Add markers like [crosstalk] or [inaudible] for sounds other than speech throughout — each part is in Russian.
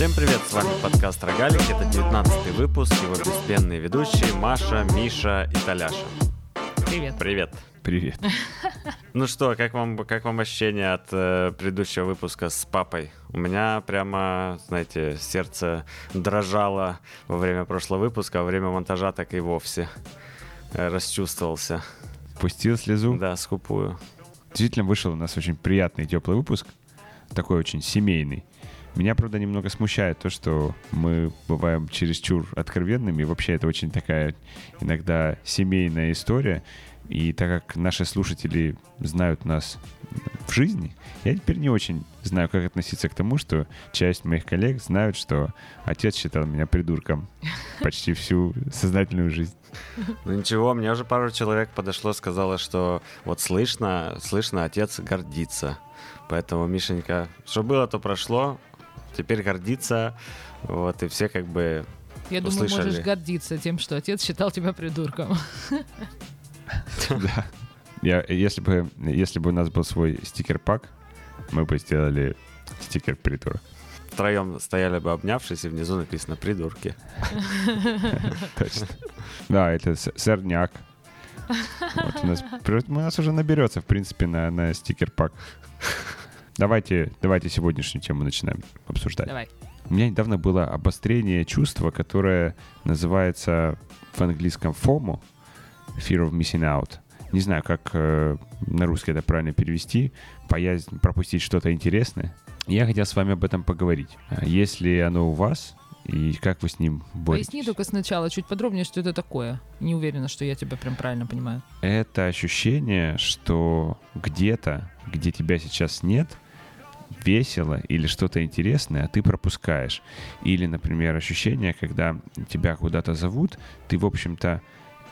Всем привет, с вами подкаст «Рогалик», это 19 выпуск, его беспенные ведущие Маша, Миша и Таляша. Привет. Привет. Привет. [laughs] Ну что, как вам, как вам ощущение от э, предыдущего выпуска с папой? У меня прямо, знаете, сердце дрожало во время прошлого выпуска, а во время монтажа так и вовсе э, расчувствовался. Пустил слезу. Да, скупую. Действительно вышел у нас очень приятный теплый выпуск, такой очень семейный. Меня, правда, немного смущает то, что мы бываем чересчур откровенными. Вообще, это очень такая иногда семейная история. И так как наши слушатели знают нас в жизни, я теперь не очень знаю, как относиться к тому, что часть моих коллег знают, что отец считал меня придурком [laughs] почти всю сознательную жизнь. Ну ничего, мне уже пару человек подошло, сказала, что вот слышно, слышно, отец гордится. Поэтому, Мишенька, что было, то прошло. Теперь гордится. Вот, и все как бы Я думаю, Услышали. можешь гордиться тем, что отец считал тебя придурком. [laughs] Да. Я, если, бы, если бы у нас был свой стикер-пак, мы бы сделали стикер придурок. втроем стояли бы обнявшись, и внизу написано «придурки». [laughs] Точно. Да, это сорняк. Вот у, нас, [laughs] у нас уже наберется, в принципе, на, на стикер-пак. Давайте, давайте сегодняшнюю тему начинаем обсуждать. Давай. У меня недавно было обострение чувства, которое называется в английском FOMO, Fear of Missing Out. Не знаю, как э, на русский это правильно перевести. Боязнь пропустить что-то интересное. Я хотел с вами об этом поговорить. А Если оно у вас, и как вы с ним боретесь? Поясни только сначала чуть подробнее, что это такое. Не уверена, что я тебя прям правильно понимаю. Это ощущение, что где-то, где тебя сейчас нет, весело или что-то интересное, а ты пропускаешь. Или, например, ощущение, когда тебя куда-то зовут, ты, в общем-то,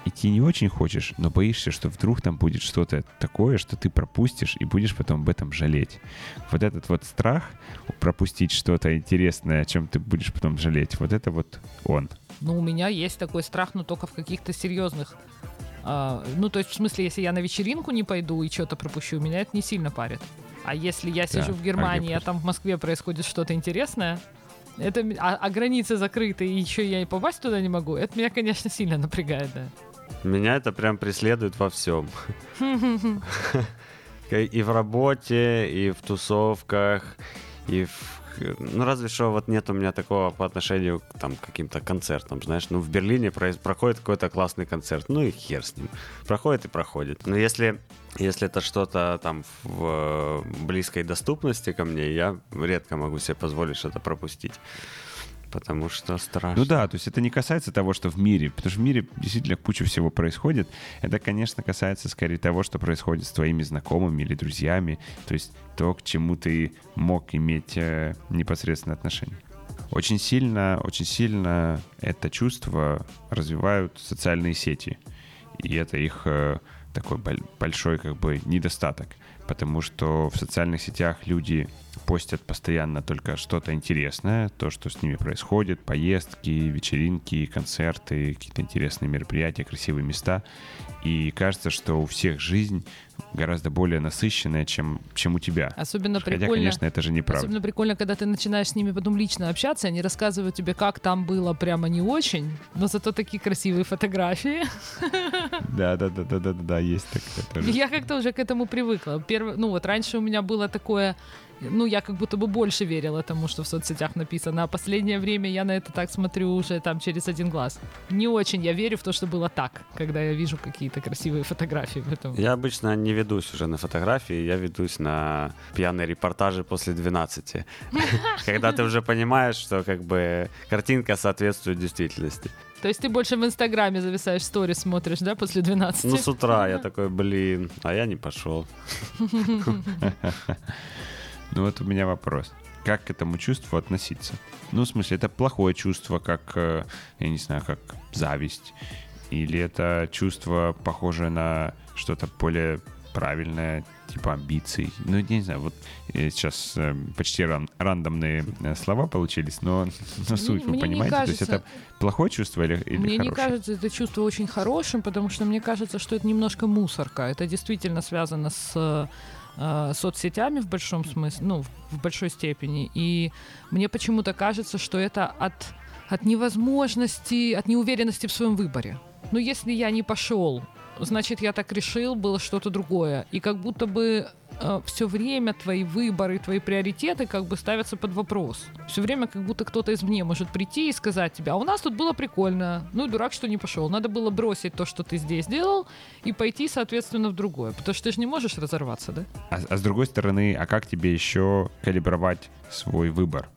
идти не очень хочешь, но боишься, что вдруг там будет что-то такое, что ты пропустишь и будешь потом об этом жалеть. Вот этот вот страх пропустить что-то интересное, о чем ты будешь потом жалеть, вот это вот он. Ну, у меня есть такой страх, но только в каких-то серьезных... а, ну, то есть, в смысле, если я на вечеринку не пойду и что-то пропущу, меня это не сильно парит. А если я сижу в а Германии, я а там в Москве происходит что-то интересное, это, а, а границы закрыты, и еще я и попасть туда не могу, это меня, конечно, сильно напрягает, да. Меня это прям преследует во всем. [laughs] И в работе, и в тусовках, и в... Ну, разве что вот нет у меня такого по отношению к там, каким-то концертам, знаешь. Ну, в Берлине произ- проходит какой-то классный концерт, ну и хер с ним. Проходит и проходит. Но если, если это что-то там в близкой доступности ко мне, я редко могу себе позволить что-то пропустить. Потому что страшно. Ну да, то есть это не касается того, что в мире, потому что в мире действительно куча всего происходит. Это, конечно, касается скорее того, что происходит с твоими знакомыми или друзьями, то есть то, к чему ты мог иметь э, непосредственное отношение. Очень сильно, очень сильно это чувство развивают социальные сети. И это их э, такой боль- большой как бы недостаток. Потому что в социальных сетях люди постят постоянно только что-то интересное, то, что с ними происходит, поездки, вечеринки, концерты, какие-то интересные мероприятия, красивые места. И кажется, что у всех жизнь гораздо более насыщенная, чем, чем у тебя. Особенно Хотя, прикольно... конечно, это же неправда. Особенно прикольно, когда ты начинаешь с ними потом лично общаться, они рассказывают тебе, как там было прямо не очень, но зато такие красивые фотографии. [laughs] Да, да, да, да, да, да, есть такое тоже. Я как-то уже к этому привыкла. Первый, ну вот раньше у меня было такое, ну я как будто бы больше верила тому, что в соцсетях написано, а последнее время я на это так смотрю уже там через один глаз. Не очень я верю в то, что было так, когда я вижу какие-то красивые фотографии в этом. Я обычно не ведусь уже на фотографии, я ведусь на пьяные репортажи после 12. [laughs] Когда ты уже понимаешь, что как бы картинка соответствует действительности. То есть ты больше в Инстаграме зависаешь, сторис смотришь, да, после 12? Ну, с утра я [laughs] такой, блин, а я не пошел. [laughs] Ну вот у меня вопрос. Как к этому чувству относиться? Ну, в смысле, это плохое чувство, как, э, я не знаю, как зависть? Или это чувство, похожее на что-то более правильное, типа амбиций? Ну, я не знаю, вот э, сейчас э, почти ран- рандомные слова получились, но, но суть вы мне не понимаете? То есть кажется- это плохое чувство или, или Мне не хорошее? кажется это чувство очень хорошим, потому что мне кажется, что это немножко мусорка. Это действительно связано с э, соцсетями в большом смысле, ну, в большой степени. И мне почему-то кажется, что это от, от невозможности, от неуверенности в своем выборе. Ну, если я не пошел значит, я так решил, было что-то другое. И как будто бы э, все время твои выборы, твои приоритеты как бы ставятся под вопрос. Все время как будто кто-то извне может прийти и сказать тебе, а у нас тут было прикольно, ну дурак, что не пошел. Надо было бросить то, что ты здесь делал, и пойти, соответственно, в другое. Потому что ты же не можешь разорваться, да? А, а с другой стороны, а как тебе еще калибровать свой выбор?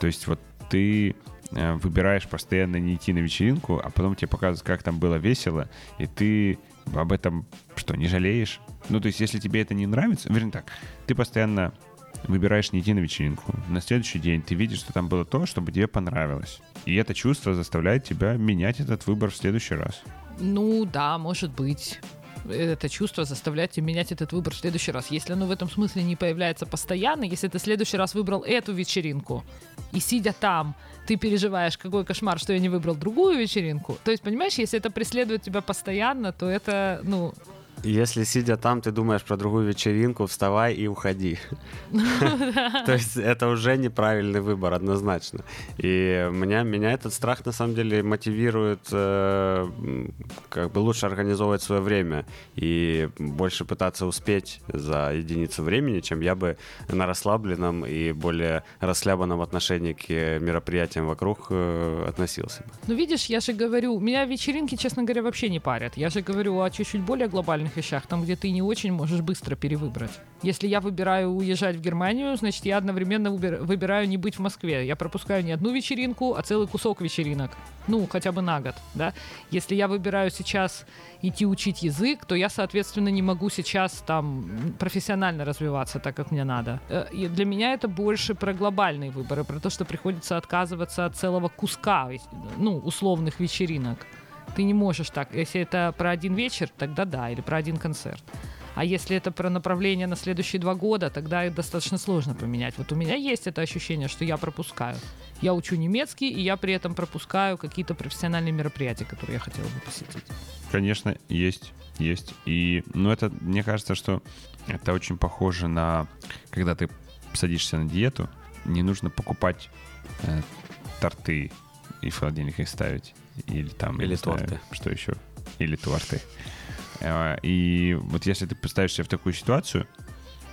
То есть вот ты э, выбираешь постоянно не идти на вечеринку, а потом тебе показывают, как там было весело, и ты об этом что, не жалеешь? Ну, то есть, если тебе это не нравится, вернее так, ты постоянно выбираешь не идти на вечеринку. На следующий день ты видишь, что там было то, что бы тебе понравилось. И это чувство заставляет тебя менять этот выбор в следующий раз. Ну да, может быть это чувство заставляет тебя менять этот выбор в следующий раз. Если оно в этом смысле не появляется постоянно, если ты в следующий раз выбрал эту вечеринку, и сидя там, ты переживаешь, какой кошмар, что я не выбрал другую вечеринку. То есть, понимаешь, если это преследует тебя постоянно, то это, ну, если сидя там, ты думаешь про другую вечеринку, вставай и уходи. [laughs] То есть это уже неправильный выбор, однозначно. И меня, меня этот страх на самом деле мотивирует э, как бы лучше организовывать свое время и больше пытаться успеть за единицу времени, чем я бы на расслабленном и более расслабленном отношении к мероприятиям вокруг э, относился. Ну видишь, я же говорю, меня вечеринки, честно говоря, вообще не парят. Я же говорю о чуть-чуть более глобальных вещах, там, где ты не очень можешь быстро перевыбрать. Если я выбираю уезжать в Германию, значит, я одновременно выбираю не быть в Москве. Я пропускаю не одну вечеринку, а целый кусок вечеринок. Ну, хотя бы на год, да. Если я выбираю сейчас идти учить язык, то я, соответственно, не могу сейчас там профессионально развиваться так, как мне надо. Э, и для меня это больше про глобальные выборы, про то, что приходится отказываться от целого куска, ну, условных вечеринок. Ты не можешь так. Если это про один вечер, тогда да, или про один концерт. А если это про направление на следующие два года, тогда их достаточно сложно поменять. Вот у меня есть это ощущение, что я пропускаю. Я учу немецкий, и я при этом пропускаю какие-то профессиональные мероприятия, которые я хотела бы посетить. Конечно, есть, есть. И, ну, это, мне кажется, что это очень похоже на, когда ты садишься на диету, не нужно покупать э, торты и в холодильник их ставить. Или там... Или торты. Знаю, что еще? Или торты. И вот если ты поставишь себя в такую ситуацию,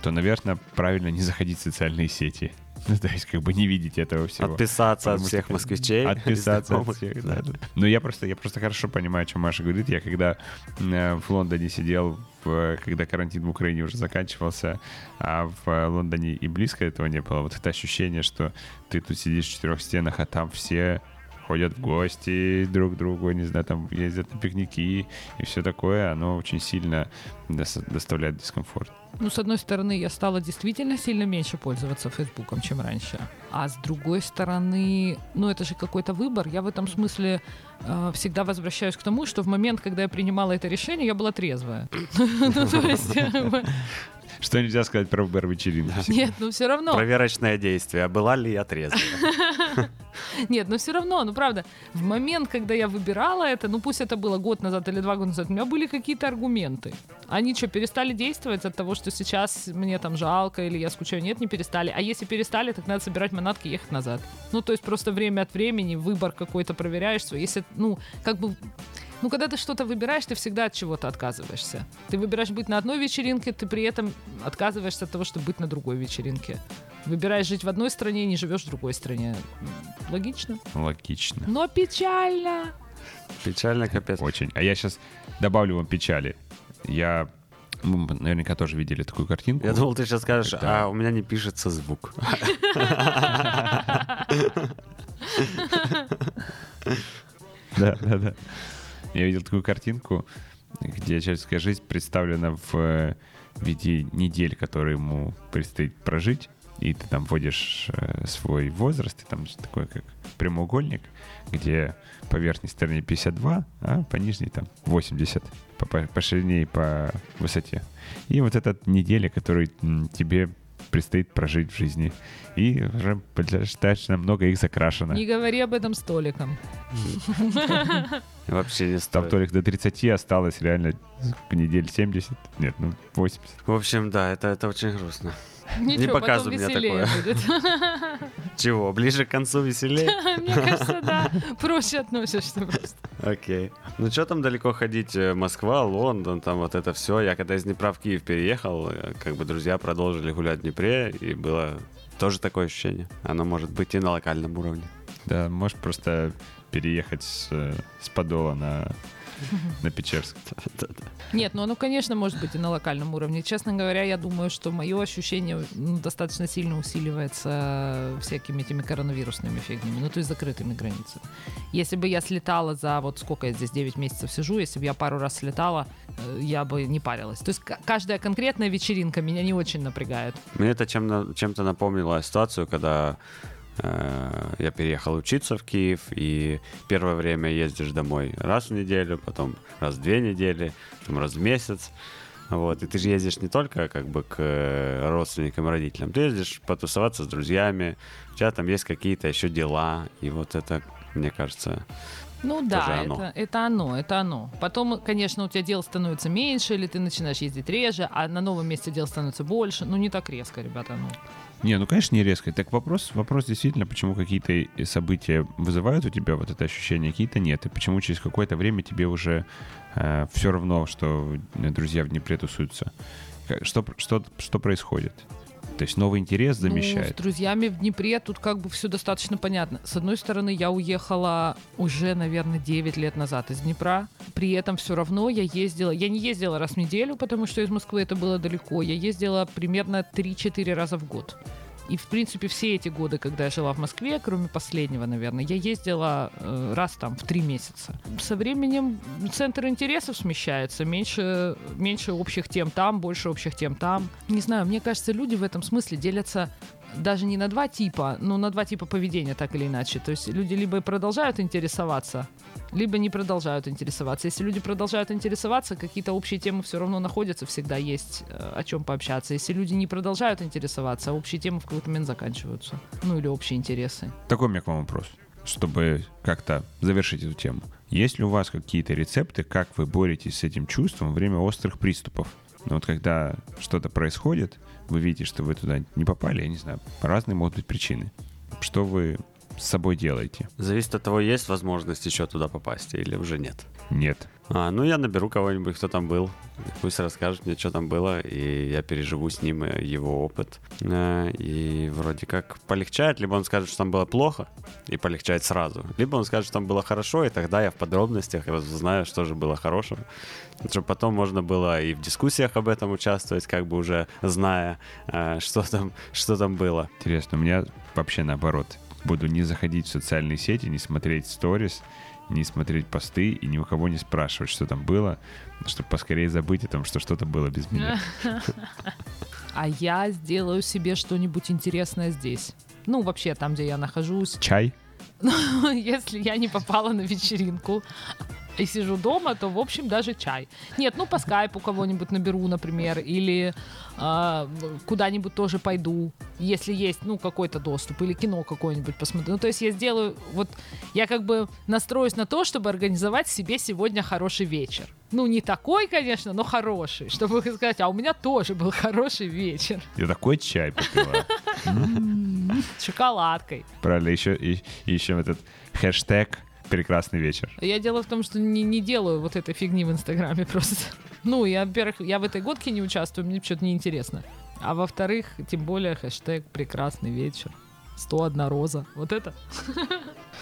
то, наверное, правильно не заходить в социальные сети. [laughs] Ну, то есть, как бы не видеть этого всего. Отписаться Потому от всех москвичей. [laughs] Отписаться от всех, да. Ну, я просто, я просто хорошо понимаю, о чем Маша говорит. Я когда э, в Лондоне сидел, в, когда карантин в Украине уже заканчивался, а в Лондоне и близко этого не было, вот это ощущение, что ты тут сидишь в четырех стенах, а там все ходят в гости друг к другу, не знаю, там ездят на пикники и все такое, оно очень сильно доставляет дискомфорт. Ну, с одной стороны, я стала действительно сильно меньше пользоваться Фейсбуком, чем раньше. А с другой стороны, ну, это же какой-то выбор. Я в этом смысле э, всегда возвращаюсь к тому, что в момент, когда я принимала это решение, я была трезвая. [laughs] Ну. Что нельзя сказать про выбор вечеринки? Нет, ну все равно. Проверочное действие. А была ли я трезвая? [laughs] [laughs] Нет, но все равно, ну правда, в момент, когда я выбирала это, ну пусть это было год назад или два года назад, у меня были какие-то аргументы. Они что, перестали действовать от того, что сейчас мне там жалко или я скучаю? Нет, не перестали. А если перестали, так надо собирать манатки и ехать назад. Ну, то есть просто время от времени выбор какой-то проверяешь. Если, ну, как бы ну, когда ты что-то выбираешь, ты всегда от чего-то отказываешься. Ты выбираешь быть на одной вечеринке, ты при этом отказываешься от того, чтобы быть на другой вечеринке. Выбираешь жить в одной стране, не живешь в другой стране. Логично? Логично. Но печально. Печально, капец. Очень. А я сейчас добавлю вам печали. Я мы наверняка тоже видели такую картинку. Я думал, ты сейчас скажешь, а у меня не пишется звук. Да, да, да. Я видел такую картинку, где человеческая жизнь представлена в э, виде недель, которые ему предстоит прожить. И ты там вводишь э, свой возраст, и там такой как прямоугольник, где по верхней стороне 52, а по нижней там 80, по, по, по ширине и по высоте. И вот эта неделя, которую тебе предстоит прожить в жизни. И уже достаточно много их закрашено. Не говори об этом столиком. [laughs] Вообще не Там стоит. только до 30 осталось реально недель 70. Нет, ну 80. В общем, да, это, это очень грустно. Ничего, показывай потом мне такое. будет. [laughs] Чего, ближе к концу веселее? [laughs] Мне кажется, да. [laughs] Проще относишься просто. Окей. Ну что там далеко ходить? Э, Москва, Лондон, там вот это все. Я когда из Днепра в Киев переехал, э, как бы друзья продолжили гулять в Днепре, и было тоже такое ощущение. Оно может быть и на локальном уровне. Да, можешь просто переехать с, э, с Подола на, на Печерск. [laughs] Нет, ну оно, конечно, может быть и на локальном уровне. Честно говоря, я думаю, что мое ощущение ну, достаточно сильно усиливается всякими этими коронавирусными фигнями, ну то есть закрытыми границами. Если бы я слетала за вот сколько я здесь 9 месяцев сижу, если бы я пару раз слетала, э, я бы не парилась. То есть каждая конкретная вечеринка меня не очень напрягает. Мне это чем чем-то напомнило ситуацию, когда я переехал учиться в Киев, и первое время ездишь домой раз в неделю, потом раз в две недели, потом раз в месяц. Вот, и ты же ездишь не только как бы к э, родственникам и родителям, ты ездишь потусоваться с друзьями, у тебя там есть какие-то еще дела, и вот это, мне кажется, Ну да, оно. Это, это оно, это оно. Потом, конечно, у тебя дел становится меньше, или ты начинаешь ездить реже, а на новом месте дел становится больше. Ну, не так резко, ребята. Ну. Не, ну, конечно, не резко. Так вопрос, вопрос действительно, почему какие-то и события вызывают у тебя вот это ощущение, какие-то нет. И почему через какое-то время тебе уже все равно, что э, друзья в Днепре тусуются. Что, что, что происходит? То есть новый интерес Ну, замещает. с друзьями в Днепре тут как бы все достаточно понятно. С одной стороны, я уехала уже, наверное, 9 лет назад из Днепра. При этом все равно я ездила... Я не ездила раз в неделю, потому что из Москвы это было далеко. Я ездила примерно 3-4 раза в год. И, в принципе, все эти годы, когда я жила в Москве, кроме последнего, наверное, я ездила э, раз там в три месяца. Со временем центр интересов смещается, меньше, меньше общих тем там, больше общих тем там. Не знаю, мне кажется, люди в этом смысле делятся даже не на два типа, но на два типа поведения, так или иначе. То есть люди либо продолжают интересоваться, либо не продолжают интересоваться. Если люди продолжают интересоваться, какие-то общие темы все равно находятся, всегда есть э, о чем пообщаться. Если люди не продолжают интересоваться, общие темы в какой-то момент заканчиваются. Ну или общие интересы. Такой у меня к вам вопрос, чтобы как-то завершить эту тему. Есть ли у вас какие-то рецепты, как вы боретесь с этим чувством во время острых приступов? Ну вот когда что-то происходит, вы видите, что вы туда не попали, я не знаю, разные могут быть причины. Что вы с собой делаете? зависит от того, есть возможность еще туда попасть или уже нет. Нет. А, ну, я наберу кого-нибудь, кто там был. Пусть расскажет мне, что там было, и я переживу с ним э, его опыт. Э, И вроде как полегчает, либо он скажет, что там было плохо, и полегчает сразу. Либо он скажет, что там было хорошо, и тогда я в подробностях узнаю, что же было хорошего. Чтобы потом можно было и в дискуссиях об этом участвовать, как бы уже зная, э, что там, что там было. Интересно, у меня вообще наоборот. Буду не заходить в социальные сети, не смотреть сторис, не смотреть посты и ни у кого не спрашивать, что там было, чтобы поскорее забыть о том, что что-то было без меня. [laughs] А я сделаю себе что-нибудь интересное здесь. Ну, вообще, там, где я нахожусь. Чай? [laughs] Если я не попала на вечеринку и сижу дома, то, в общем, даже чай. Нет, ну, по скайпу кого-нибудь наберу, например, или а, куда-нибудь тоже пойду, если есть, ну, какой-то доступ, или кино какое-нибудь посмотрю. Ну, то есть я сделаю, вот, я как бы настроюсь на то, чтобы организовать себе сегодня хороший вечер. Ну, не такой, конечно, но хороший, чтобы сказать, а у меня тоже был хороший вечер. Я такой чай попила. Шоколадкой. Правильно, еще, еще этот хэштег «Прекрасный вечер». Я дело в том, что не, не делаю вот этой фигни в Инстаграме [laughs] просто. Ну, я, во-первых, я в этой годке не участвую, мне что-то неинтересно. А во-вторых, тем более хэштег «Прекрасный вечер». 101 роза. Вот это?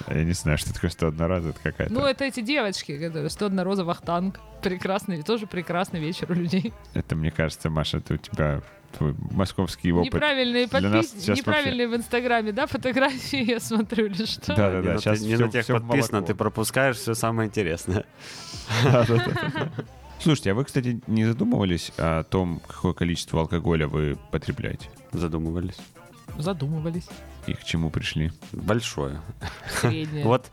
Я не знаю, что такое 101 раз, это какая-то... Ну, это эти девочки, которые 101 роза Вахтанг. Прекрасный, тоже прекрасный вечер у людей. Это, мне кажется, Маша, это у тебя московский опыт. Неправильные Для нас подпис... сейчас Неправильные в Инстаграме, да, фотографии [laughs] я смотрю или что? Да-да-да, не на, сейчас те- не всё- на тех подписано, молоко. ты пропускаешь все самое интересное. Слушайте, а вы, кстати, не задумывались о том, какое количество алкоголя вы потребляете? Задумывались. Задумывались. И к чему пришли? Большое. Среднее. [laughs] Вот,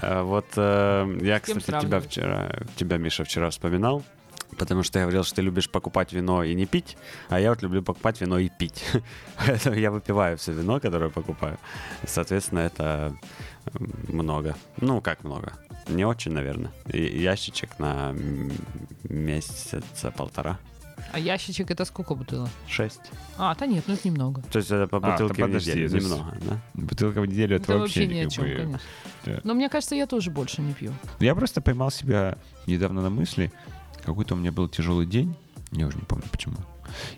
э, вот э, я, кстати, тебя вчера, тебя, Миша, вчера вспоминал. Потому что ты говорил, что ты любишь покупать вино и не пить, а я вот люблю покупать вино и пить. [laughs] Поэтому я выпиваю все вино, которое покупаю. Соответственно, это много. Ну, как много? Не очень, наверное. Ящичек на месяца полтора. А ящичек это сколько бутылок? Шесть. А, да нет, ну это немного. То есть это по А, бутылке то в неделю. то есть- Немного, да? Бутылка в неделю это, Это вообще ни о чем, бы- конечно. да. Но мне кажется, я тоже больше не пью. Я просто поймал себя недавно на мысли, какой-то у меня был тяжелый день, я уже не помню почему.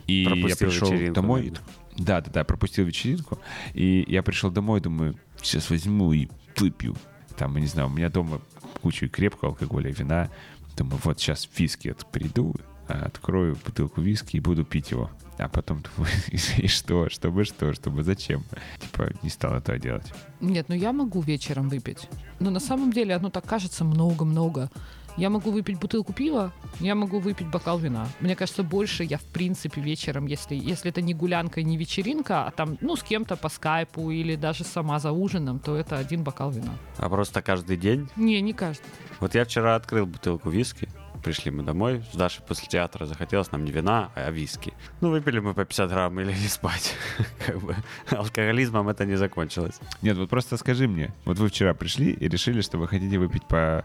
И я Пропустил пришел вечеринку, домой. наверное. Да, да, да, пропустил вечеринку. И я пришел домой, думаю, сейчас возьму и выпью. Там, я не знаю, у меня дома куча крепкого алкоголя, вина. Думаю, вот сейчас виски от- приду, а, открою бутылку виски и буду пить его. А потом думаю, [laughs] и что, чтобы что, чтобы зачем? Типа, не стал этого делать. Нет, ну я могу вечером выпить. Но на самом деле оно так кажется много-много. Я могу выпить бутылку пива, я могу выпить бокал вина. Мне кажется, больше я, в принципе, вечером, если, если это не гулянка и не вечеринка, а там, ну, с кем-то по скайпу или даже сама за ужином, то это один бокал вина. А просто каждый день Не, не каждый. Вот я вчера открыл бутылку виски. Пришли мы домой с Дашей после театра. Захотелось нам не вина, а виски. Ну, выпили мы по 50 грамм и легли спать. [laughs] Как бы алкоголизмом это не закончилось. Нет, вот просто скажи мне, вот вы вчера пришли и решили, что вы хотите выпить по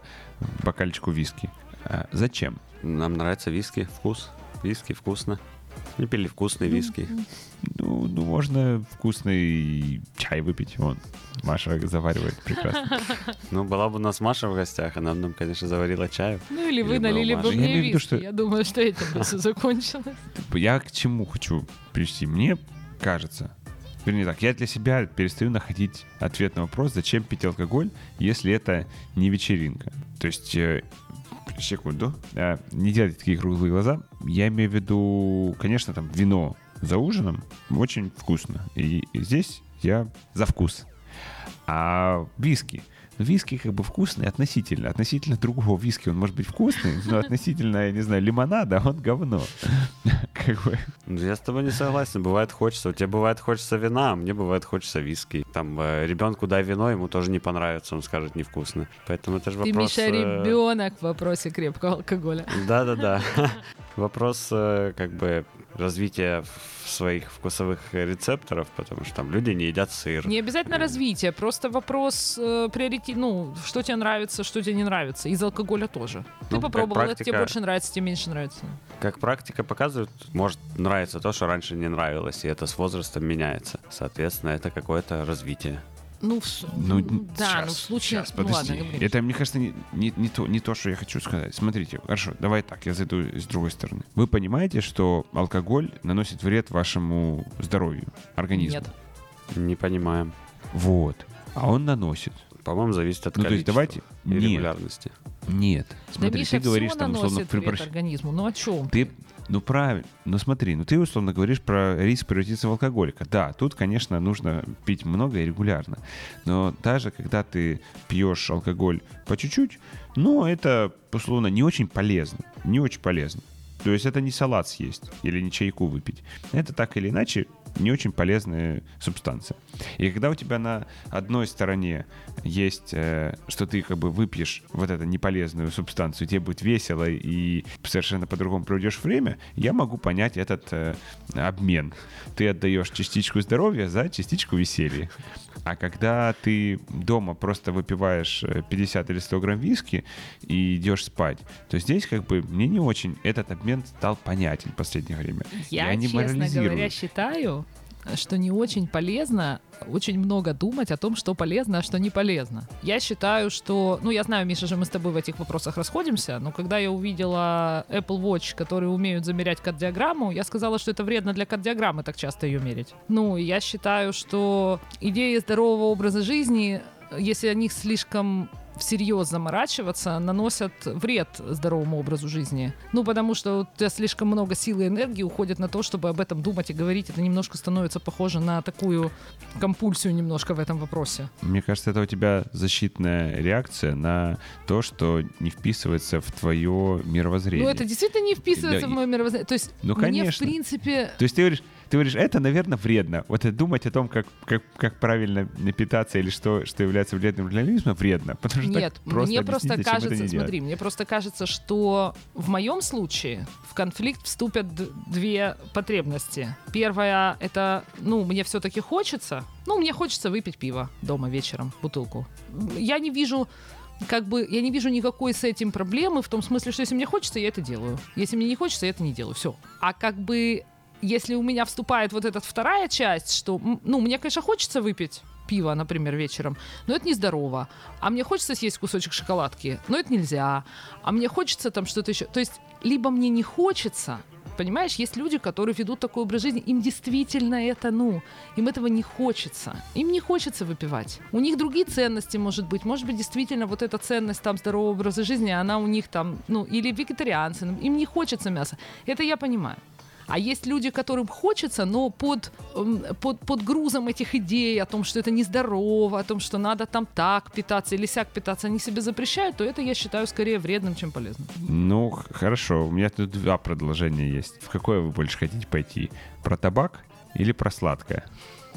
бокальчику виски. А зачем? Нам нравится виски, вкус. Виски вкусно. Не пили вкусные виски. Ну, ну, можно вкусный чай выпить. Вон, Маша заваривает прекрасно. [laughs] Ну, была бы у нас Маша в гостях, она нам, конечно, заварила чаю. Ну, или вы Или налили бы мне виски. что- Я думаю, что этим бы все [laughs] закончилось. Я к чему хочу привести? Мне кажется, вернее так, я для себя перестаю находить ответ на вопрос, зачем пить алкоголь, если это не вечеринка. То есть, э, секунду, э, не делайте такие круглые глаза. Я имею в виду, конечно, там вино за ужином очень вкусно. И здесь я за вкус. А виски? Виски как бы вкусный относительно. Относительно другого виски он может быть вкусный, но относительно, я не знаю, лимонада он говно. [laughs] Как бы. Ну, Я с тобой не согласен. Бывает хочется. У тебя бывает хочется вина, а мне бывает хочется виски. Там э, ребенку дай вино, ему тоже не понравится, он скажет невкусно. Поэтому это же Ты, вопрос... Миша, э, ребенок в вопросе крепкого алкоголя. Да-да-да. [laughs] Вопрос э, как бы развития своих вкусовых рецепторов, потому что там люди не едят сыр. Не обязательно развитие, просто вопрос э, приоритет, ну, что тебе нравится, что тебе не нравится. Из алкоголя тоже. Ты Ну, попробовал, это тебе практика- больше нравится, тебе меньше нравится. Как практика показывает, может нравиться то, что раньше не нравилось, и это с возрастом меняется. Соответственно, это какое-то развитие. Ну, в Ну, да, щас, ну в случае... щас, ну подожди. ладно, говори. Это, мне кажется, не, не, не то, не то, что я хочу сказать. Смотрите, хорошо, давай так, я зайду с другой стороны. Вы понимаете, что алкоголь наносит вред вашему здоровью, организму? Нет. Не понимаем. Вот. А он наносит. По-моему, зависит от Ну, то есть количества давайте... и Нет, регулярности. нет. Да, Смотри, Миша, ты говоришь там, условно, наносит при- организму. Ну, о чем? Ты, ну правильно, ну смотри, ну ты условно говоришь про риск превратиться в алкоголика. Да, тут, конечно, нужно пить много и регулярно. Но даже когда ты пьешь алкоголь по чуть-чуть, ну это, условно, не очень полезно. Не очень полезно. То есть это не салат съесть или не чайку выпить. Это так или иначе не очень полезная субстанция. И когда у тебя на одной стороне есть, э, что ты как бы выпьешь вот эту неполезную субстанцию, тебе будет весело и совершенно по-другому проведешь время, я могу понять этот э, обмен. Ты отдаешь частичку здоровья за частичку веселья. А когда ты дома просто выпиваешь э, 50 или 100 грамм виски и идешь спать, то здесь как бы мне не очень этот обмен стал понятен в последнее время. Я, не честно говоря, считаю, что не очень полезно очень много думать о том, что полезно, а что не полезно. Я считаю, что... Ну, я знаю, Миша, же мы с тобой в этих вопросах расходимся, но когда я увидела Apple Watch, которые умеют замерять кардиограмму, я сказала, что это вредно для кардиограммы так часто ее мерить. Ну, я считаю, что идеи здорового образа жизни, если о них слишком всерьез заморачиваться, наносят вред здоровому образу жизни. Ну, потому что у тебя слишком много силы и энергии уходит на то, чтобы об этом думать и говорить. Это немножко становится похоже на такую компульсию немножко в этом вопросе. Мне кажется, это у тебя защитная реакция на то, что не вписывается в твое мировоззрение. Ну, это действительно не вписывается Да, в мое мировоззрение. То есть, Ну, мне, в конечно. принципе, То есть ты говоришь, ты говоришь, это, наверное, вредно. Вот думать о том, как, как, как правильно питаться или что, что является вредным для организма, вредно. Потому что Нет, просто мне просто кажется, смотри, мне просто кажется, что в моем случае в конфликт вступят две потребности. Первая — это, ну, мне все-таки хочется, ну, мне хочется выпить пиво дома вечером, бутылку. Я не вижу как бы я не вижу никакой с этим проблемы в том смысле, что если мне хочется, я это делаю. Если мне не хочется, я это не делаю. Все. А как бы если у меня вступает вот эта вторая часть, что, ну, мне, конечно, хочется выпить пиво, например, вечером, но это нездорово. А мне хочется съесть кусочек шоколадки, но это нельзя. А мне хочется там что-то еще. То есть, либо мне не хочется, понимаешь, есть люди, которые ведут такой образ жизни, им действительно это, ну, им этого не хочется. Им не хочется выпивать. У них другие ценности, может быть. Может быть, действительно, вот эта ценность там здорового образа жизни, она у них там, ну, или вегетарианцы, им не хочется мяса. Это я понимаю. А есть люди, которым хочется, но под, м, под, под грузом этих идей о том, что это нездорово, о том, что надо там так питаться или сяк питаться, они себе запрещают, то это я считаю скорее вредным, чем полезным. Ну, хорошо, у меня тут два продолжения есть. В какое вы больше хотите пойти? Про табак или про сладкое?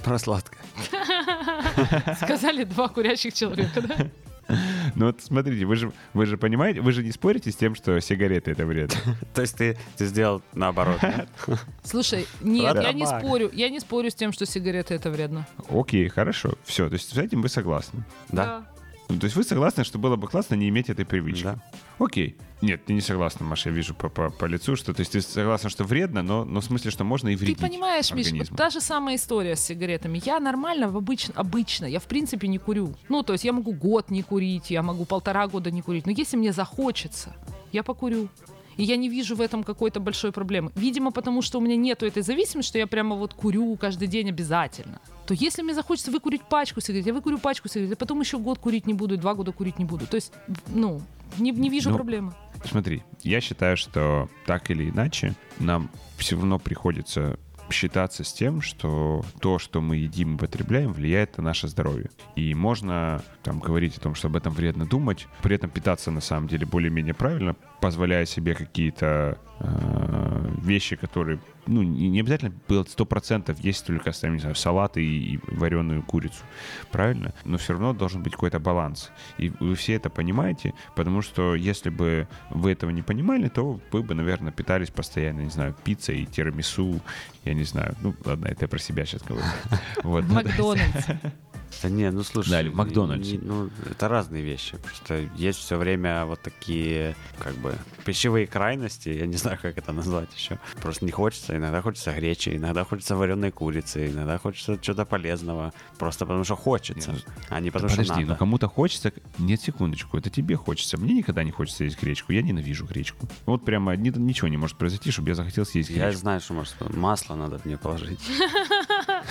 Про сладкое. [laughs] Сказали два курящих человека, да? [laughs] [laughs] Ну вот смотрите, вы же, вы же понимаете, вы же не спорите с тем, что сигареты это вредно. [laughs] То есть ты, ты сделал наоборот. [laughs] Слушай, нет, я не спорю. Я не спорю с тем, что сигареты это вредно. Окей, хорошо, все, то есть с этим вы согласны. Да? Ну, то есть вы согласны, что было бы классно не иметь этой привычки? Да. Окей. Нет, ты не согласна, Маша, я вижу по, по, по лицу, что то есть ты согласна, что вредно, но, но в смысле, что можно и Ты вредить понимаешь, Миш, вот организму. та же самая история с сигаретами. Я нормально, в обычно, обычно, я в принципе не курю. Ну, то есть я могу год не курить, я могу полтора года не курить. Но если мне захочется, я покурю. И я не вижу в этом какой-то большой проблемы. Видимо, потому что у меня нету этой зависимости, что я прямо вот курю каждый день обязательно. То если мне захочется выкурить пачку сигарет, я выкурю пачку сигарет, а потом еще год курить не буду, и два года курить не буду. То есть, ну, не, не вижу Ну, проблемы. Смотри, я считаю, что так или иначе нам все равно приходится считаться с тем, что то, что мы едим и потребляем, влияет на наше здоровье. И можно там говорить о том, что об этом вредно думать, при этом питаться на самом деле более-менее правильно, позволяя себе какие-то э, вещи, которые, ну, не не обязательно было 100% есть только, там, не знаю, салат и, и вареную курицу, правильно? Но все равно должен быть какой-то баланс. И вы все это понимаете, потому что если бы вы этого не понимали, то вы бы, наверное, питались постоянно, не знаю, пиццей, тирамису, я не знаю. Ну, ладно, это я про себя сейчас говорю. [laughs] Вот. Макдональдс. [laughs] Да не, ну слушай. Да, или в Макдональдсе. не- Ну, это разные вещи. Просто есть все время вот такие, как бы, пищевые крайности. Я не [laughs] знаю, как это назвать еще. Просто не хочется. Иногда хочется гречи, иногда хочется вареной курицы, иногда хочется чего-то полезного. Просто потому что хочется, Не, а не Да потому что подожди, надо. ну кому-то хочется... Нет, секундочку, это тебе хочется. Мне никогда не хочется есть гречку. Я ненавижу гречку. Вот прямо ни- ничего не может произойти, чтобы я захотел съесть Я гречку. знаю, что может масло надо мне положить. [laughs]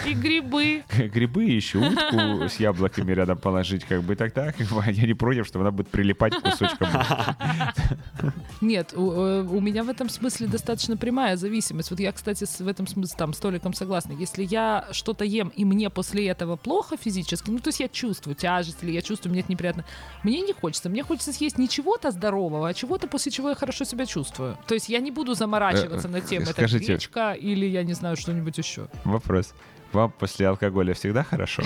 И грибы. [laughs] Грибы еще утку с яблоками рядом положить, как бы так-так. [laughs] Я не против, что она будет прилипать к кусочкам. [laughs] Нет, у, э, у меня в этом смысле достаточно прямая зависимость. Вот я, кстати, с- в этом смысле там с Толиком согласна. Если я что-то ем, и мне после этого плохо физически, ну, то есть я чувствую тяжесть, или я чувствую, мне это неприятно, мне не хочется. Мне хочется съесть не чего-то здорового, а чего-то, после чего я хорошо себя чувствую. То есть я не буду заморачиваться Э, над тем, это скажите- гречка или, я не знаю, что-нибудь еще. Вопрос. Вам после алкоголя всегда хорошо?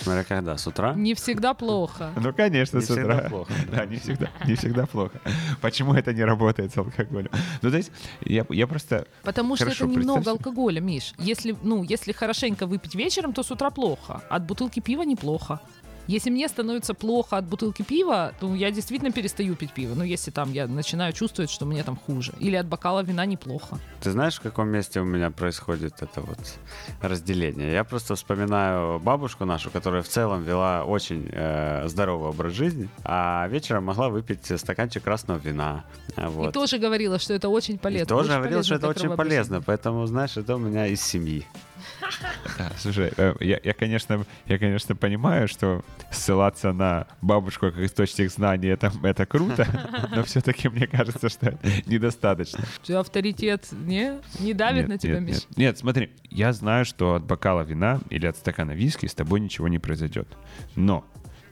Смотря когда, с утра? Не всегда плохо. Ну, конечно, Не с всегда утра. плохо, Да, не всегда, не всегда плохо. Почему это не работает с алкоголем? Ну, то есть, я, я просто... Потому что Хорошо, это немного алкоголя, Миш. Если, ну, если хорошенько выпить вечером, то с утра плохо. От бутылки пива неплохо. Если мне становится плохо от бутылки пива, то я действительно перестаю пить пиво. Ну, если там я начинаю чувствовать, что мне там хуже. Или от бокала вина неплохо. Ты знаешь, в каком месте у меня происходит это вот разделение? Я просто вспоминаю бабушку нашу, которая в целом вела очень э, здоровый образ жизни, а вечером могла выпить стаканчик красного вина. Вот. И тоже говорила, что это очень И полезно. тоже очень говорил, что это очень полезно, поэтому, знаешь, это у меня из семьи. Да, слушай, э, я, я, конечно, я, конечно, понимаю, что ссылаться на бабушку как источник знаний это, это круто, [laughs] но все-таки мне кажется, что недостаточно. Что авторитет не, не давит Нет, на тебя, нет, Миш? нет. Нет, смотри, я знаю, что от бокала вина или от стакана виски с тобой ничего не произойдет. Но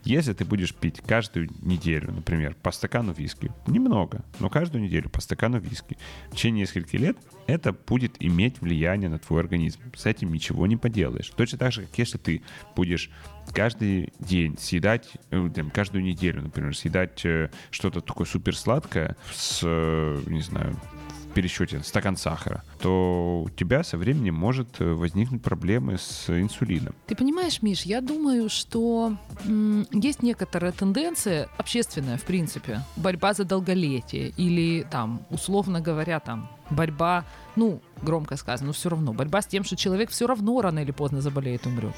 Если ты будешь пить каждую неделю, например, по стакану виски, немного, но каждую неделю по стакану виски, в течение нескольких лет это будет иметь влияние на твой организм. С этим ничего не поделаешь. Точно так же, как если ты будешь каждый день съедать, э, там, каждую неделю, например, съедать э, что-то такое супер сладкое с, э, не знаю, пересчете стакан сахара, то у тебя со временем может э, возникнуть проблемы с инсулином. Ты понимаешь, Миш, я думаю, что м, есть некоторая тенденция общественная, в принципе, борьба за долголетие или там, условно говоря, там борьба, ну, громко сказано, но все равно, борьба с тем, что человек все равно рано или поздно заболеет, умрет.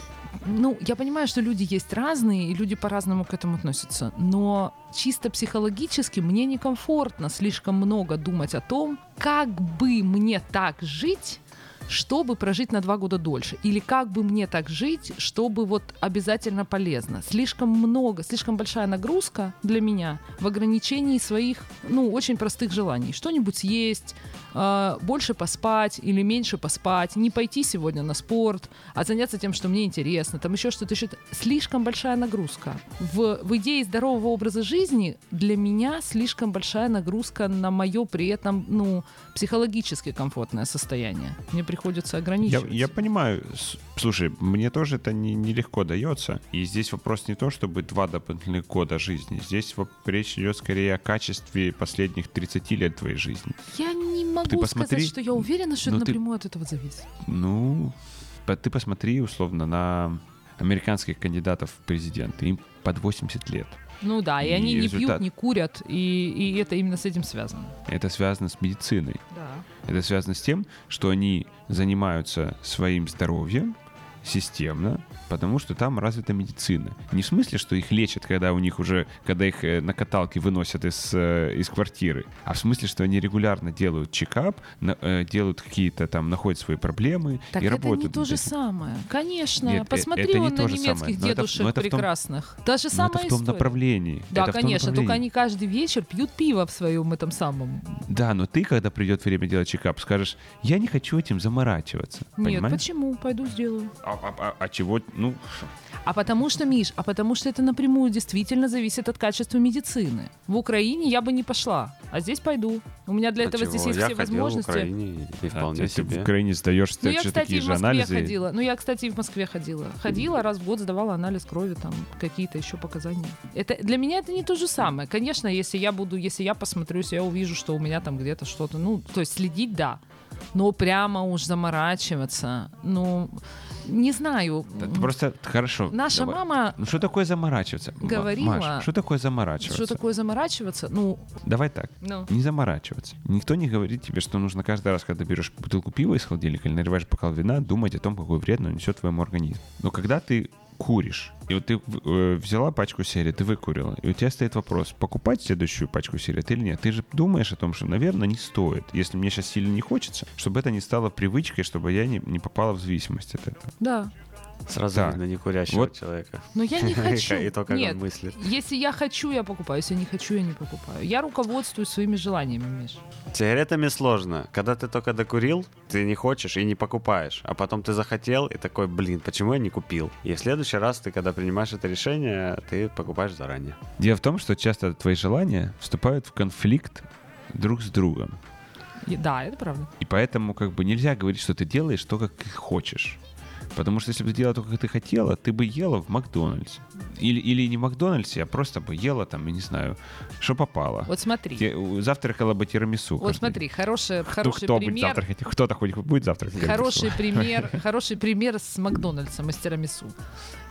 Ну, я понимаю, что люди есть разные, и люди по-разному к этому относятся, но чисто психологически мне некомфортно слишком много думать о том, как бы мне так жить, чтобы прожить на два года дольше. Или как бы мне так жить, чтобы вот обязательно полезно. Слишком много, слишком большая нагрузка для меня в ограничении своих, ну, очень простых желаний. Что-нибудь съесть, э, больше поспать или меньше поспать, не пойти сегодня на спорт, а заняться тем, что мне интересно, там еще что-то еще. Слишком большая нагрузка. В, в идее здорового образа жизни для меня слишком большая нагрузка на мое при этом, ну, психологически комфортное состояние. Мне приходится Я, ограничивать. я понимаю. С- Слушай, мне тоже это не- нелегко дается. И здесь вопрос не то, чтобы два дополнительных года жизни. Здесь речь идет скорее о качестве последних 30 лет твоей жизни. Я не могу посмотри, сказать, что я уверена, что ну это ты- напрямую от этого зависит. Ну, ты посмотри, условно, на американских кандидатов в президенты. Им под 80 лет. Ну да, и, И они не результат- пьют, не курят, и, и это именно с этим связано. Это связано с медициной. Да. Это связано с тем, что они занимаются своим здоровьем системно, потому что там развита медицина. Не в смысле, что их лечат, когда у них уже, когда их э, на каталке выносят из, э, из квартиры, а в смысле, что они регулярно делают чекап, э, делают какие-то там, находят свои проблемы Так и это работают. не то же самое. Конечно. Нет, Посмотри это не он на немецких самое. Но это- дедушек но это в том- прекрасных. Та же Но самая это в том история. направлении. Да, Это конечно, только направлении. они каждый вечер пьют пиво в своем этом самом. Да, но ты, когда придет время делать чекап, скажешь, я не хочу этим заморачиваться. Нет, Понимаешь? почему? Пойду сделаю. А, а- а- а чего? Ну, А потому что, Миш, а потому что это напрямую действительно зависит от качества медицины. В Украине я бы не пошла, а здесь пойду. У меня для А этого чего? здесь есть Я все ходил в возможности. Украине и а вполне ты в себе. Украине сдаешь Ну, я, кстати, такие в же Москве анализы. ходила. Ну, я, кстати, и в Москве ходила. Ходила раз в год, сдавала анализ крови, там, какие-то еще показания. Это, для меня это не то же самое. Конечно, если я буду, если я посмотрю, если я увижу, что у меня там где-то что-то, ну, то есть следить, да. Но прямо уж заморачиваться, ну, не знаю. Просто хорошо. Наша давай. мама Ну что такое заморачиваться? Говорила- Маш, что такое заморачиваться? что такое заморачиваться? Ну, Давай так. ну, Не заморачиваться. Никто не говорит тебе, что нужно каждый раз, когда берешь бутылку пива из холодильника или наливаешь бокал вина, думать о том, какой вред он несет твоему организму. Но когда ты куришь, и вот ты э, взяла пачку сигарет, ты выкурила, и у тебя стоит вопрос, покупать следующую пачку сигарет или нет. Ты же думаешь о том, что, наверное, не стоит. Если мне сейчас сильно не хочется, чтобы это не стало привычкой, чтобы я не, не попала в зависимость от этого. да. Сразу Да. видно некурящего Вот. человека. Но я не [laughs] хочу. И то, как Нет, он мыслит. если я хочу, я покупаю. Если не хочу, я не покупаю. Я руководствуюсь своими желаниями, Миш. Сигаретами сложно. Когда ты только докурил, ты не хочешь и не покупаешь. А потом ты захотел и такой, блин, почему я не купил? И в следующий раз ты, когда принимаешь это решение, ты покупаешь заранее. Дело в том, что часто твои желания вступают в конфликт друг с другом. И- Да, это правда. И поэтому как бы нельзя говорить, что ты делаешь то, как хочешь. Потому что если бы ты делала то, как ты хотела, ты бы ела в Макдональдсе. Или, или не в Макдональдсе, а просто бы ела там, я не знаю, что попало. Вот смотри. Те- завтракала бы тирамису. Вот смотри, хороший. Кто, хороший кто будет пример. завтракать? Кто-то хоть будет завтракать? Хороший пример, [laughs] хороший пример с Макдональдсом и с тирамису.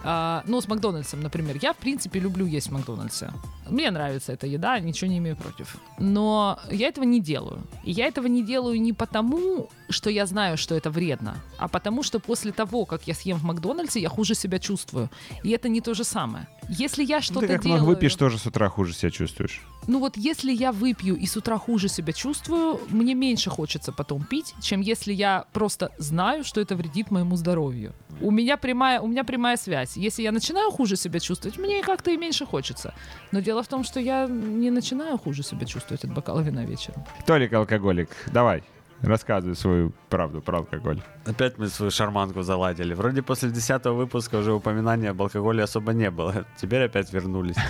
А, ну, с Макдональдсом, например. Я, в принципе, люблю есть в Макдональдсе. Мне нравится эта еда, ничего не имею против. Но я этого не делаю. И я этого не делаю не потому, что я знаю, что это вредно, а потому, что после того, как я съем в Макдональдсе, я хуже себя чувствую. И это не то же самое. Если я Ну, что-то ты как делаю... выпьешь, тоже с утра хуже себя чувствуешь. Ну вот если я выпью и с утра хуже себя чувствую, мне меньше хочется потом пить, чем если я просто знаю, что это вредит моему здоровью. У меня прямая, у меня прямая связь. Если я начинаю хуже себя чувствовать, мне как-то и меньше хочется. Но дело в том, что я не начинаю хуже себя чувствовать от бокала вина вечером. Толик алкоголик, давай. Рассказывай свою правду про алкоголь. Опять мы свою шарманку заладили. Вроде после десятого выпуска уже упоминания об алкоголе особо не было. Теперь опять вернулись. [laughs]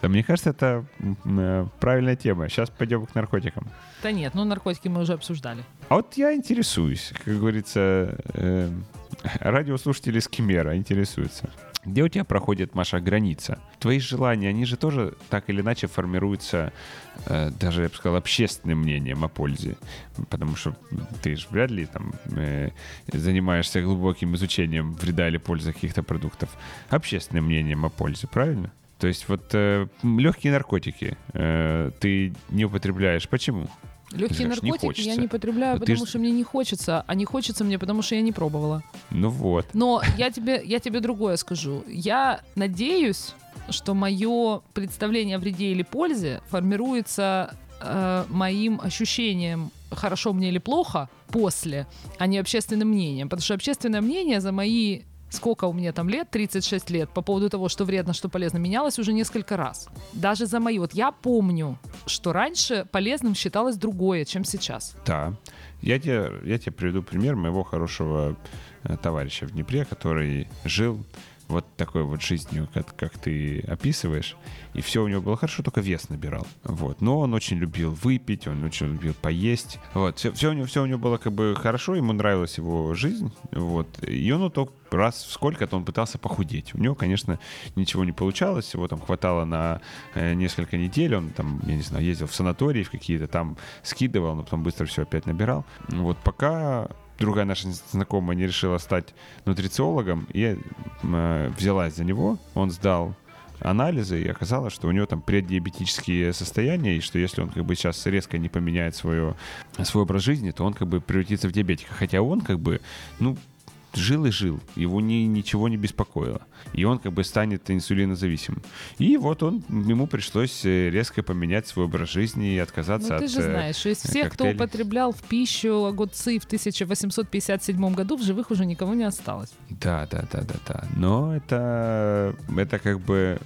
Да, мне кажется, это э, правильная тема. Сейчас пойдем к наркотикам. Да нет, ну наркотики мы уже обсуждали. А вот я интересуюсь, как говорится, э, радиослушатели Скимера интересуются. Где у тебя проходит, Маша, граница? Твои желания, они же тоже так или иначе формируются, э, даже, я бы сказал, общественным мнением о пользе. Потому что ты же вряд ли там э, занимаешься глубоким изучением вреда или пользы каких-то продуктов. Общественным мнением о пользе, правильно? То есть вот э, легкие наркотики э, ты не употребляешь. Почему? Легкие Знаешь, не наркотики я не потребляю, Ну, ты потому ж- что мне не хочется, а не хочется мне, потому что я не пробовала. Ну вот. Но я тебе, я тебе другое скажу. Я надеюсь, что мое представление о вреде или пользе формируется э, моим ощущением хорошо мне или плохо после, а не общественным мнением. Потому что общественное мнение за мои сколько у меня там лет, 36 лет, по поводу того, что вредно, что полезно, менялось уже несколько раз. Даже за мои. Вот я помню, что раньше полезным считалось другое, чем сейчас. Да. Я тебе, я тебе приведу пример моего хорошего э, товарища в Днепре, который жил вот такой вот жизнью, как, как ты описываешь. И все у него было хорошо, только вес набирал. Вот. Но он очень любил выпить, он очень любил поесть. Вот. Все, все, у, него, все у него было как бы хорошо, ему нравилась его жизнь. Вот. И он только раз в сколько-то он пытался похудеть. У него, конечно, ничего не получалось. Его там хватало на э, несколько недель. Он там, я не знаю, ездил в санатории в какие-то, там скидывал, но потом быстро все опять набирал. Вот пока другая наша знакомая не решила стать нутрициологом и э, взялась за него. Он сдал анализы, и оказалось, что у него там преддиабетические состояния, и что если он как бы сейчас резко не поменяет свое, свой образ жизни, то он как бы превратится в диабетика. Хотя он как бы, ну, жил и жил, его ни, ничего не беспокоило. И он как бы станет инсулинозависимым. И вот он, ему пришлось э, резко поменять свой образ жизни и отказаться Ну, ты от... же э, знаешь, из всех, кто коктейлей. употреблял в пищу огурцы в 1857 году, в живых уже никого не осталось. Да, да, да, да, да. Но это, это как бы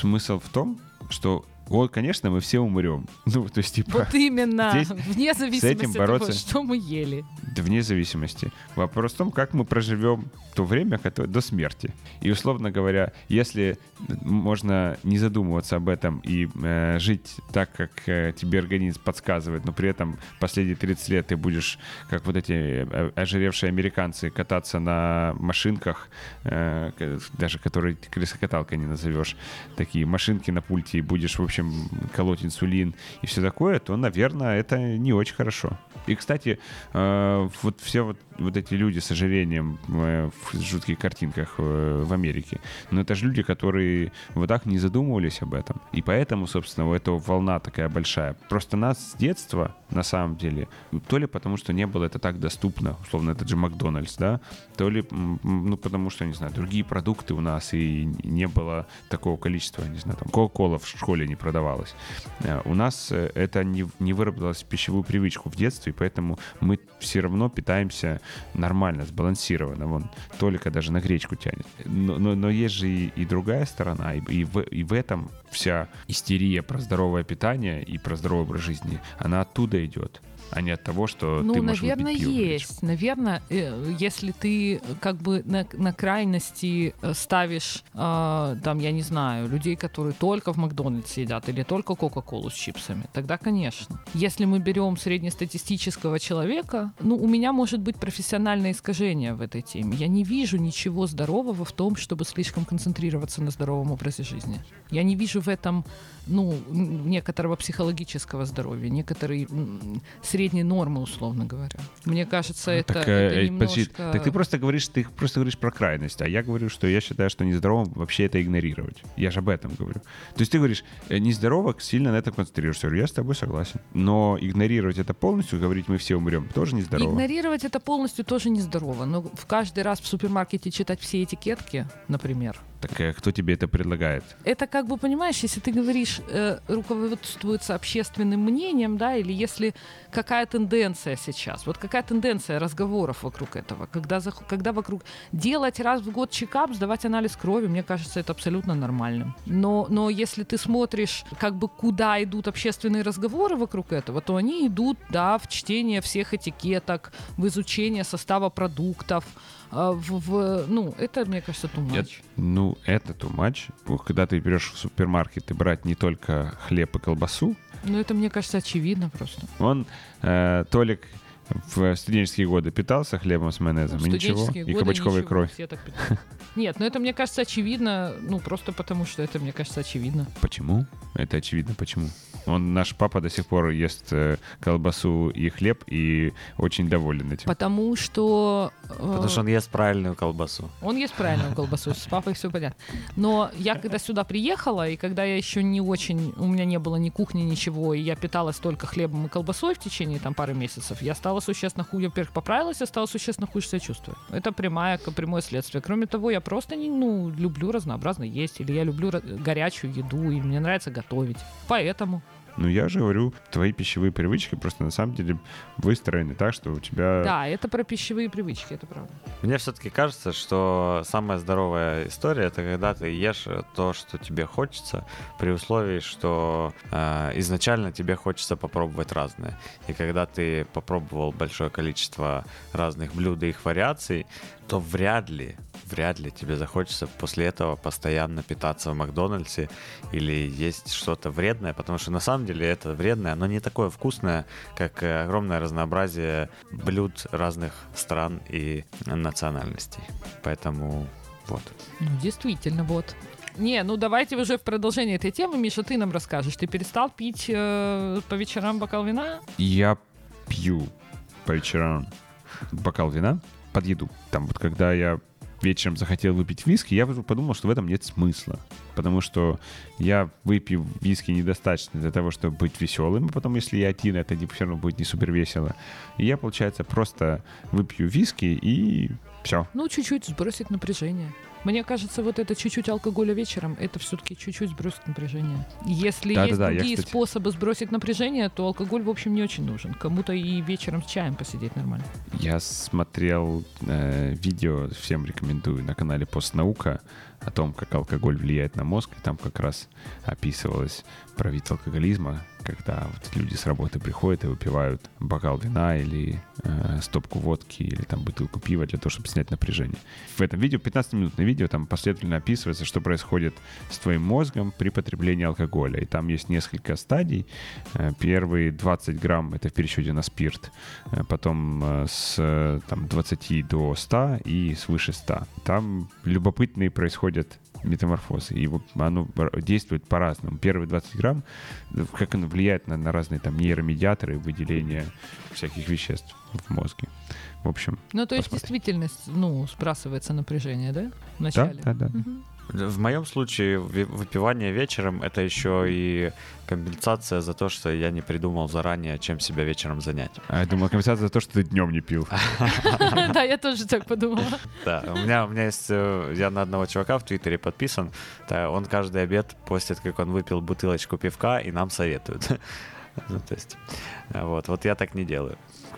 смысл в том, что вот, конечно, мы все умрем. [laughs] Ну, то есть, типа, Вот именно, здесь вне зависимости от того, бороться- что мы ели. да вне зависимости. Вопрос в том, как мы проживем то время которое, до смерти. И, условно говоря, если можно не задумываться об этом и э, жить так, как э, тебе организм подсказывает, но при этом последние 30 лет ты будешь, как вот эти э, ожиревшие американцы, кататься на машинках, э, даже которые крысокаталкой не назовешь, такие машинки на пульте, и будешь, в общем, колоть инсулин и все такое, то, наверное, это не очень хорошо. И, кстати, э, вот все вот, вот эти люди с ожирением э, в жутких картинках э, в Америке, но это же люди, которые вот так не задумывались об этом. И поэтому, собственно, у этого волна такая большая. Просто нас с детства, на самом деле, то ли потому, что не было это так доступно, условно, это же Макдональдс, да, то ли, ну, потому что, не знаю, другие продукты у нас и не было такого количества, не знаю, там, Кока-Кола в школе не продавалась. Э, У нас это не, не выработалось в пищевую привычку в детстве, и поэтому мы все равно питаемся нормально, сбалансированно. Вон, только даже на гречку тянет. Но, но, но есть же и, и другая сторона, и, и, в, и в этом вся истерия про здоровое питание и про здоровый образ жизни, она оттуда идет, а не от того, что Ну, ты можешь выпить наверное, пиво в гречку. есть. Наверное, э, если ты э, как бы на, на крайности э, ставишь, э, там, я не знаю, людей, которые только в Макдональдсе едят или только Кока-Колу с чипсами, тогда, конечно. Если мы берем среднестатистического человека, ну, у меня может быть профессиональное искажение в этой теме. Я не вижу ничего здорового в том, чтобы слишком концентрироваться на здоровом образе жизни. Я не вижу в этом ну, некоторого психологического здоровья, некоторой м, средней нормы, условно говоря. Мне кажется, это, так, это э, немножко... подожди, так ты просто говоришь, ты просто говоришь про крайность, а я говорю, что я считаю, что нездоровым вообще это игнорировать. Я же об этом говорю. То есть ты говоришь, э, нездорово сильно на этом концентрируешься. Я с тобой согласен. Но игнорировать это полностью, говорить, мы все умрем, тоже нездорово. Игнорировать это полностью тоже нездорово. Но в каждый раз в супермаркете читать все этикетки, например, Так кто тебе это предлагает? Это как бы, понимаешь, если ты говоришь, э, руководствуется общественным мнением, да, или если какая тенденция сейчас, вот какая тенденция разговоров вокруг этого, когда, зах- когда вокруг делать раз в год чекап, сдавать анализ крови, мне кажется, это абсолютно нормальным. Но, но если ты смотришь, как бы куда идут общественные разговоры вокруг этого, то они идут, да, в чтение всех этикеток, в изучение состава продуктов, а, в, в- ну, это, мне кажется, too much. ну, это too much. Когда ты берешь в супермаркет и брать не только хлеб и колбасу, Ну, это, мне кажется, очевидно просто. он, э, Толик, в студенческие годы питался хлебом с майонезом, Ну, и ничего, и кабачковой ничего, кровь. Нет, ну это, мне кажется, очевидно, ну, просто потому что это, мне кажется, очевидно. Почему? Это очевидно, почему. Он, наш папа до сих пор ест э, колбасу и хлеб и очень доволен этим. Потому что... э, Потому что он ест правильную колбасу. Он ест правильную колбасу, с папой все понятно. Но я когда сюда приехала, и когда я еще не очень, у меня не было ни кухни, ничего, и я питалась только хлебом и колбасой в течение там пары месяцев, я стала существенно хуже, во-первых, поправилась, я стала существенно хуже себя чувствовать. Это прямое, прямое следствие. Кроме того, я просто не, ну, люблю разнообразно есть, или я люблю горячую еду, и мне нравится готовить. Поэтому. Ну, я же говорю, твои пищевые привычки просто на самом деле выстроены так, что у тебя... Да, это про пищевые привычки, это правда. Мне все-таки кажется, что самая здоровая история это когда ты ешь то, что тебе хочется, при условии, что э, изначально тебе хочется попробовать разное. И когда ты попробовал большое количество разных блюд и их вариаций, то вряд ли, вряд ли тебе захочется после этого постоянно питаться в Макдональдсе или есть что-то вредное, потому что на самом деле это вредное, оно не такое вкусное, как э, огромное разнообразие блюд разных стран и национальностей. Поэтому вот. Ну, действительно, вот. Не, ну давайте уже в продолжение этой темы, Миша, ты нам расскажешь. Ты перестал пить э, по вечерам бокал вина? Я пью по вечерам бокал вина под еду. Там вот когда я вечером захотел выпить виски, я подумал, что в этом нет смысла. Потому что я выпью виски недостаточно для того, чтобы быть веселым, а потом, если я один, это все равно будет не супер весело. И я, получается, просто выпью виски и все. Ну, чуть-чуть сбросить напряжение. Мне кажется, вот это чуть-чуть алкоголя вечером, это все-таки чуть-чуть сбросит напряжение. Если есть Да-да-да, я, другие кстати- способы сбросить напряжение, то алкоголь, в общем, не очень нужен. Кому-то и вечером с чаем посидеть нормально. Я смотрел э, видео, всем рекомендую, на канале Постнаука о том, как алкоголь влияет на мозг. И там как раз описывалось про вид алкоголизма, когда вот люди с работы приходят и выпивают бокал вина или э, стопку водки или там бутылку пива для того, чтобы снять напряжение. В этом видео, 15-минутное видео, там последовательно описывается, что происходит с твоим мозгом при потреблении алкоголя. И там есть несколько стадий. Э, Первые 20 грамм — это в пересчете на спирт. Э, Потом э, с там, 20 до 100 и свыше 100. Там любопытные происходят метаморфозы. И оно действует по-разному. Первые 20 грамм, э, как оно влияет на, на разные там нейромедиаторы, выделение всяких веществ в мозге. В общем, Ну, то есть, Посмотри. действительно, ну, сбрасывается напряжение, да? В да, да, да. Мгм. В моем случае выпивание вечером это еще и компенсация за то, что я не придумал заранее, чем себя вечером занять. А я думал, компенсация за то, что ты днем не пил. [laughs] Да, я тоже так подумала. Да, у меня, у меня есть, э, я на одного чувака в Твиттере подписан, он каждый обед постит, как он выпил бутылочку пивка, и нам советует. [laughs] Ну, то есть, вот, вот я так не делаю.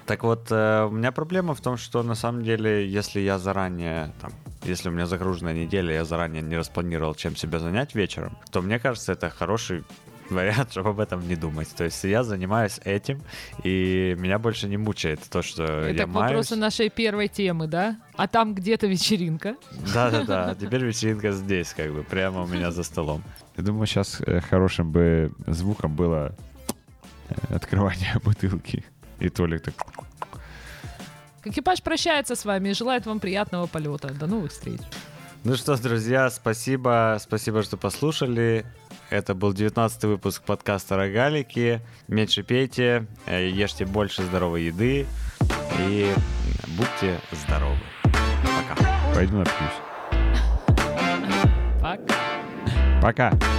Так вот, э, у меня проблема в том, что на самом деле, если я заранее, там, если у меня загруженная неделя, я заранее не распланировал, чем себя занять вечером, то мне кажется, это хороший [laughs] вариант, чтобы об этом не думать. То есть я занимаюсь этим, и меня больше не мучает то, что Это я маюсь. вопросу нашей первой темы, да? А там где-то вечеринка. [laughs] Да-да-да, теперь вечеринка здесь, как бы, прямо у меня за столом. Я думаю, сейчас хорошим бы звуком было э, открывание [laughs] бутылки. И Толик так... Экипаж прощается с вами и желает вам приятного полета. До новых встреч. Ну что ж, друзья, спасибо, спасибо, что послушали. Это был 19 выпуск подкаста «Рогалики». Меньше пейте, э, ешьте больше здоровой еды и будьте здоровы. Пока. Пойду напьюсь. Пока. Пока.